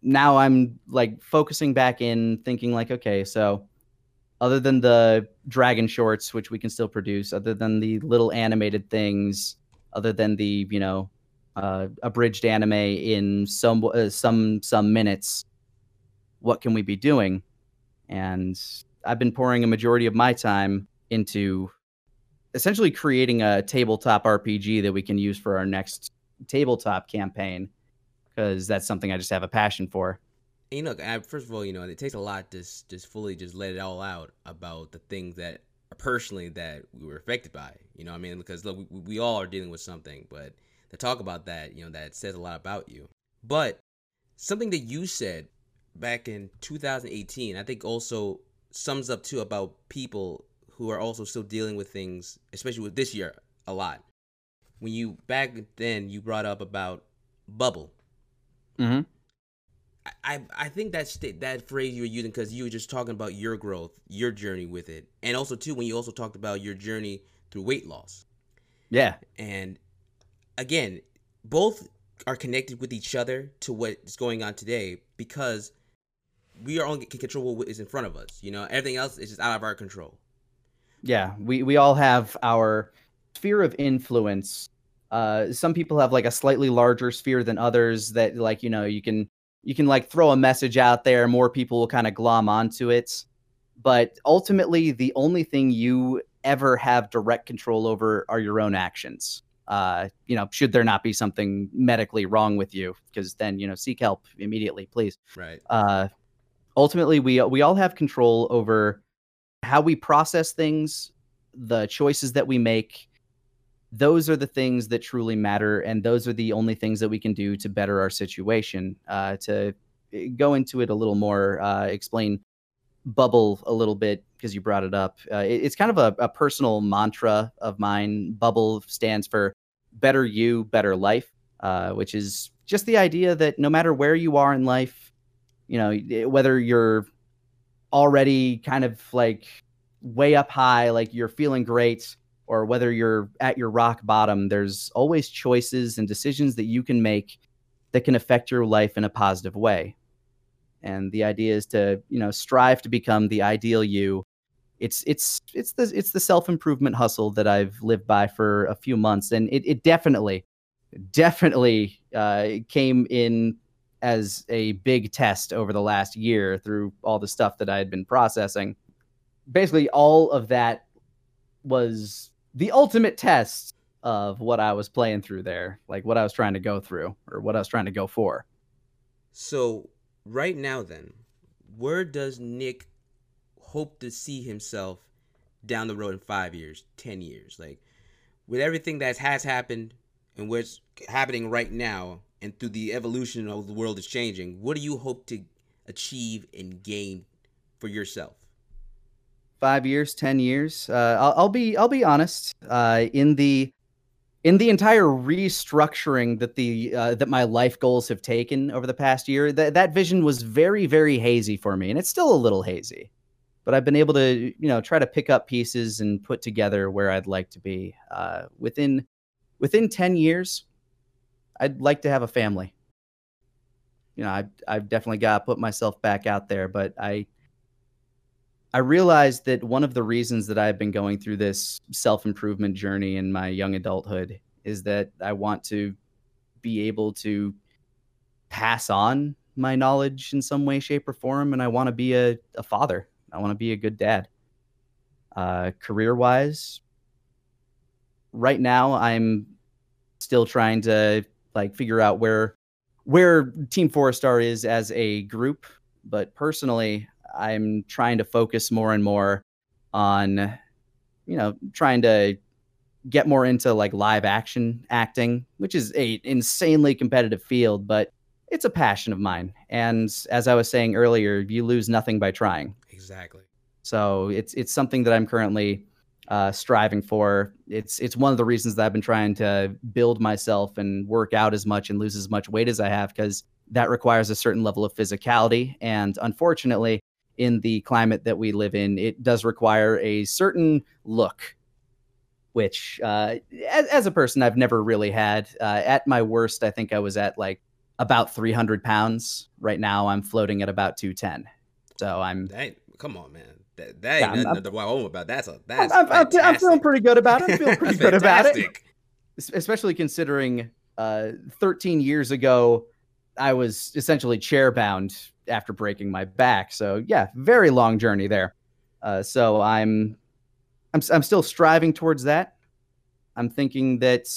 now I'm like focusing back in, thinking like, okay, so other than the dragon shorts, which we can still produce, other than the little animated things, other than the you know uh, abridged anime in some uh, some some minutes. What can we be doing? And I've been pouring a majority of my time into essentially creating a tabletop RPG that we can use for our next tabletop campaign because that's something I just have a passion for. You know, first of all, you know, it takes a lot to just fully just let it all out about the things that personally that we were affected by. You know, I mean, because look, we, we all are dealing with something, but to talk about that, you know, that says a lot about you. But something that you said back in 2018, I think also sums up too about people who are also still dealing with things, especially with this year, a lot. When you back then you brought up about bubble. Mm-hmm. I, I think that's that phrase you were using because you were just talking about your growth, your journey with it, and also too when you also talked about your journey through weight loss. Yeah, and again, both are connected with each other to what's going on today because we are only can control what is in front of us. You know, everything else is just out of our control. Yeah, we we all have our sphere of influence. Uh, some people have like a slightly larger sphere than others. That like you know you can you can like throw a message out there, more people will kind of glom onto it. But ultimately, the only thing you ever have direct control over are your own actions uh, you know, should there not be something medically wrong with you, because then you know, seek help immediately, please. Right. Uh, ultimately, we we all have control over how we process things, the choices that we make. Those are the things that truly matter, and those are the only things that we can do to better our situation. Uh, to eh, go into it a little more, uh, explain bubble a little bit because you brought it up. Uh, it, it's kind of a, a, personal mantra of mine. Bubble stands for better you, better life, uh, which is just the idea that no matter where you are in life, you know, whether you're already kind of like way up high, like you're feeling great, or whether you're at your rock bottom, there's always choices and decisions that you can make that can affect your life in a positive way. And the idea is to, you know, strive to become the ideal you. It's it's it's the it's the self improvement hustle that I've lived by for a few months, and it, it definitely definitely uh, came in as a big test over the last year through all the stuff that I had been processing. Basically, all of that was the ultimate test of what I was playing through there, like what I was trying to go through or what I was trying to go for. So, right now, then, where does Nick hope to see himself down the road in five years, 10 years? Like, with everything that has happened and what's happening right now, and through the evolution of the world is changing, what do you hope to achieve and gain for yourself? Five years, ten years. Uh, I'll, I'll, be I'll be honest. Uh, in the in the entire restructuring that the uh, that my life goals have taken over the past year, that that vision was very very hazy for me, and it's still a little hazy. But I've been able to you know try to pick up pieces and put together where I'd like to be uh, within within ten years. I'd like to have a family. You know, I I've definitely got to put myself back out there, but I I realized that one of the reasons that I've been going through this self-improvement journey in my young adulthood is that I want to be able to pass on my knowledge in some way, shape, or form, and I want to be a, a father. I want to be a good dad. Uh, career wise, right now I'm still trying to like figure out where where Team Four Star is as a group. But personally, I'm trying to focus more and more on, you know, trying to get more into like live action acting, which is a insanely competitive field, but it's a passion of mine. And as I was saying earlier, you lose nothing by trying. Exactly. So it's it's something that I'm currently uh, striving for. It's it's one of the reasons that I've been trying to build myself and work out as much and lose as much weight as I have because that requires a certain level of physicality. And unfortunately, in the climate that we live in, it does require a certain look. Which, uh, as, as, a person, I've never really had. Uh, at my worst, I think I was at like about 300 pounds. Right now, I'm floating at about 210. So I'm. Dang, come on, man. That, that ain't yeah, nothing I'm, to wow about. That's a that's I'm, I'm, I'm, feeling pretty good about it. I'm feeling pretty good about it. Especially considering uh, 13 years ago, I was essentially chair bound after breaking my back. So yeah, very long journey there. Uh, so I'm, I'm I'm still striving towards that. I'm thinking that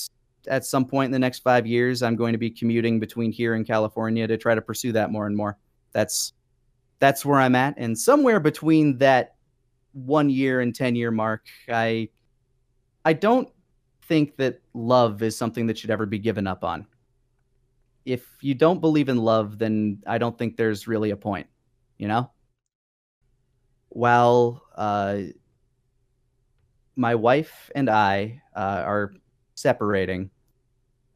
at some point in the next five years, I'm going to be commuting between here and California to try to pursue that more and more. That's that's where I'm at. And somewhere between that one year and 10 year mark, I, I don't think that love is something that should ever be given up on. If you don't believe in love, then I don't think there's really a point, you know? While uh, my wife and I uh, are separating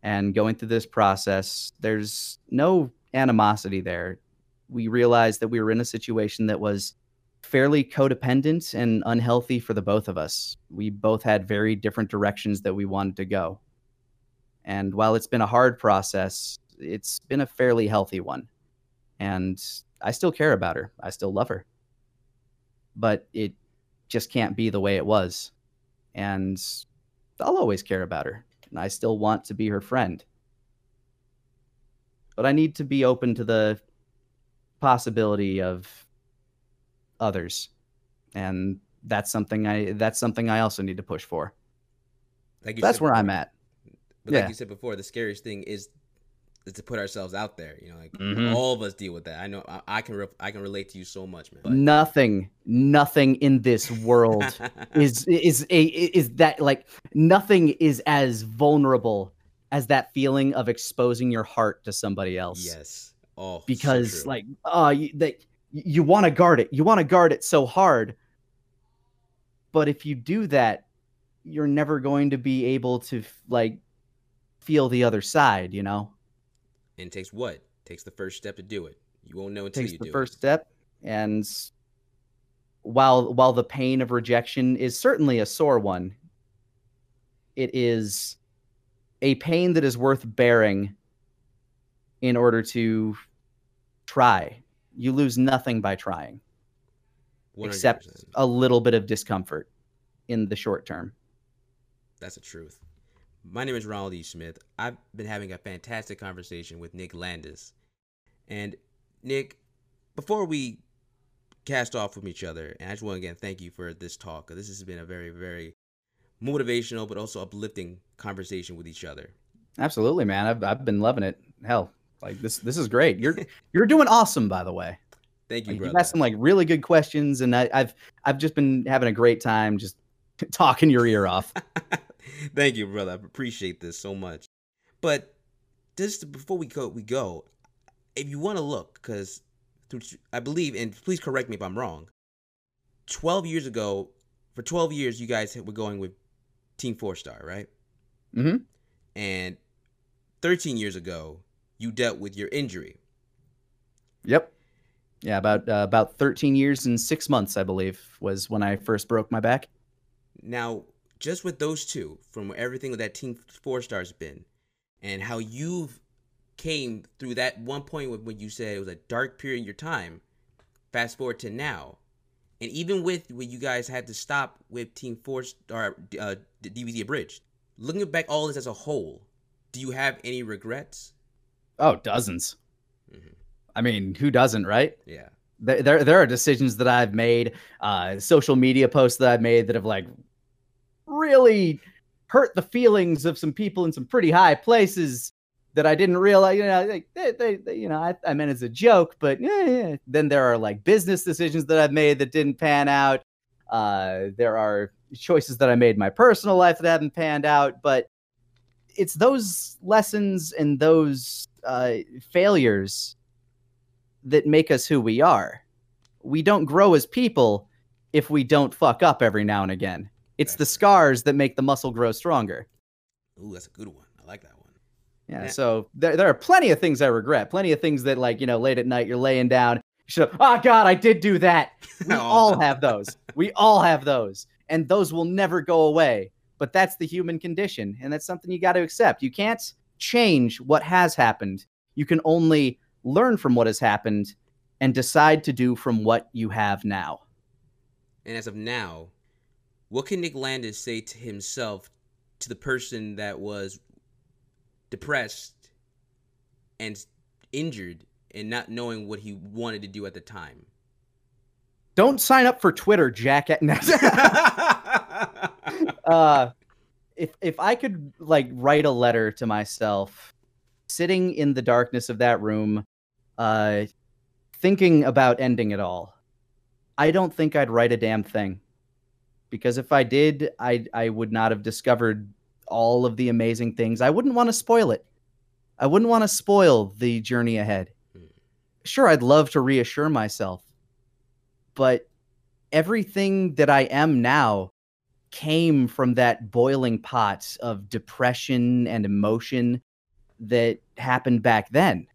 and going through this process, there's no animosity there we realized that we were in a situation that was fairly codependent and unhealthy for the both of us. We both had very different directions that we wanted to go. And while it's been a hard process, it's been a fairly healthy one. And I still care about her. I still love her. But it just can't be the way it was. And I'll always care about her. And I still want to be her friend. But I need to be open to the possibility of others. And that's something i that's something i also need to push for. Like that's where before, i'm at. But yeah. like you said before the scariest thing is, is to put ourselves out there you know like mm-hmm. all of us deal with that. I know i, I can re- i can relate to you so much man. But... nothing nothing in this world [laughs] is is a is that like nothing is as vulnerable as that feeling of exposing your heart to somebody else. Yes Oh, because so like uh you, that you want to guard it. You want to guard it so hard. But if you do that, you're never going to be able to like feel the other side, you know? And it takes what? It takes the first step to do it. You won't know until it takes you the do first it. step and while while the pain of rejection is certainly a sore one, it is a pain that is worth bearing in order to try. You lose nothing by trying, 100%. except a little bit of discomfort in the short term. That's the truth. My name is Ronald E. Smith. I've been having a fantastic conversation with Nick Landis. And Nick, before we cast off from each other, and I just want to again thank you for this talk. This has been a very, very motivational but also uplifting conversation with each other. Absolutely, man. I've I've been loving it. Hell, like this this is great. You're [laughs] you're doing awesome, by the way. Thank you, Like, brother. you've asked some like really good questions, and I, I've I've just been having a great time just [laughs] talking your ear off. [laughs] Thank you, brother. I appreciate this so much. But just before we go, we go. If you want to look, because I believe, and please correct me if I'm wrong. Twelve years ago, for twelve years, you guys were going with Team Four Star, right? hmm And thirteen years ago, you dealt with your injury. Yep. Yeah, about uh, about 13 years and six months, I believe, was when I first broke my back. Now, just with those two, from everything that Team Four Star's been, and how you've came through that one point when you said it was a dark period in your time. Fast forward to now, and even with when you guys had to stop with Team Four Star, uh, the DBZ Abridged, looking back all this as a whole, do you have any regrets? Oh, dozens. Mhm. I mean, who doesn't, right? Yeah. There, there, there are decisions that I've made, uh, social media posts that I've made that have like really hurt the feelings of some people in some pretty high places that I didn't realize. You know, like, they, they, they- you know, I, I meant as a joke, but yeah, yeah. Then there are like business decisions that I've made that didn't pan out. Uh, there are choices that I made in my personal life that haven't panned out, but it's those lessons and those uh, failures that make us who we are. We don't grow as people if we don't fuck up every now and again. It's the Exactly. scars that make the muscle grow stronger. Ooh, that's a good one. I like that one. Yeah. Yeah. So there, there are plenty of things I regret. Plenty of things that, like, you know, late at night you're laying down. You should have, oh God, I did do that. [laughs] We Oh. all have those. We all have those. And those will never go away. But that's the human condition. And that's something you got to accept. You can't change what has happened. You can only learn from what has happened and decide to do from what you have now. And as of now, what can Nick Landis say to himself, to the person that was depressed and injured and not knowing what he wanted to do at the time? Don't sign up for Twitter, Jack. [laughs] [laughs] uh if if I could like write a letter to myself sitting in the darkness of that room uh thinking about ending it all I don't think I'd write a damn thing. Because if I did I I would not have discovered all of the amazing things. I wouldn't want to spoil it. I wouldn't want to spoil the journey ahead. Hmm. sure I'd love to reassure myself but everything that I am now came from that boiling pot of depression and emotion that happened back then.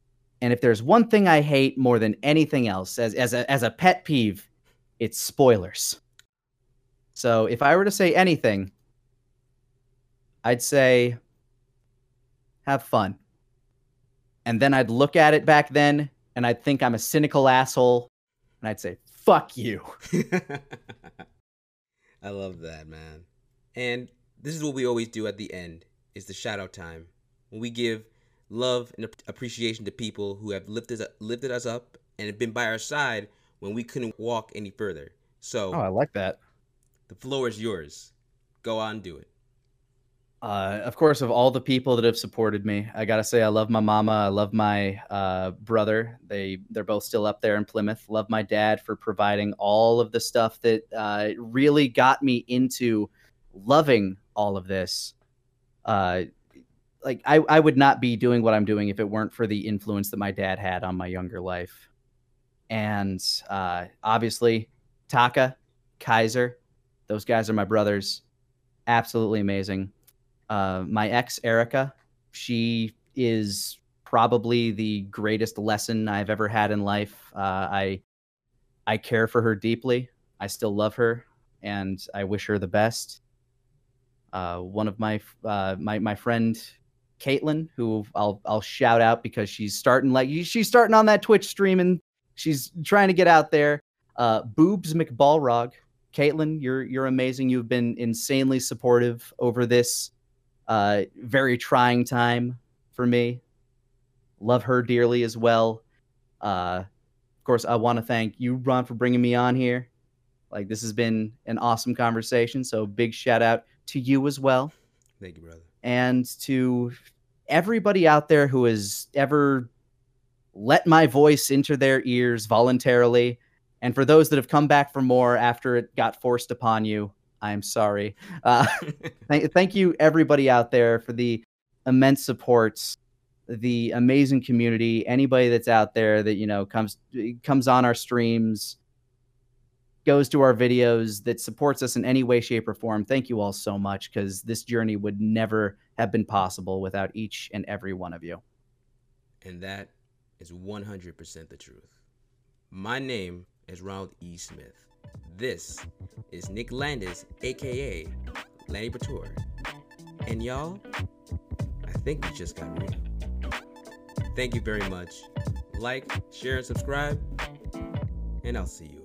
And if there's one thing I hate more than anything else as as a, as a pet peeve, it's spoilers. So if I were to say anything, I'd say have fun. And then I'd look at it back then and I'd think I'm a cynical asshole and I'd say fuck you. [laughs] [laughs] I love that, man. And this is what we always do at the end is the shout out time. When we give love and appreciation to people who have lifted lifted us up and have been by our side when we couldn't walk any further. So Oh, I like that. the floor is yours. Go on and do it. Uh, of course, of all the people that have supported me, I gotta say I love my mama. I love my uh, brother. They they're both still up there in Plymouth. Love my dad for providing all of the stuff that uh, really got me into loving all of this. Uh, like I, I would not be doing what I'm doing if it weren't for the influence that my dad had on my younger life. And uh, obviously, Taka, Kaiser, those guys are my brothers. Absolutely amazing uh, my ex Erica, she is probably the greatest lesson I've ever had in life. Uh, I I care for her deeply. I still love her and I wish her the best. Uh, one of my uh, my my friend Caitlin, who I'll I'll shout out because she's starting like she's starting on that Twitch stream and she's trying to get out there. Uh, Boobs McBallrog, Caitlin, you're you're amazing. You've been insanely supportive over this uh, very trying time for me. Love her dearly as well. Uh, of course, I want to thank you, Ron, for bringing me on here. Like this has been an awesome conversation. So big shout out to you as well. Thank you, brother. And to everybody out there who has ever let my voice into their ears voluntarily. And for those that have come back for more after it got forced upon you, I'm sorry. Uh, th- thank you, everybody out there, for the immense support, the amazing community. Anybody that's out there that you know comes comes on our streams, goes to our videos, that supports us in any way, shape, or form. Thank you all so much because this journey would never have been possible without each and every one of you. And that is 100% the truth. My name is Ronald E. Smith. This is Nick Landis, aka Lanipator. And y'all, I think we just got real. Thank you very much. Like, share, and subscribe, and I'll see you.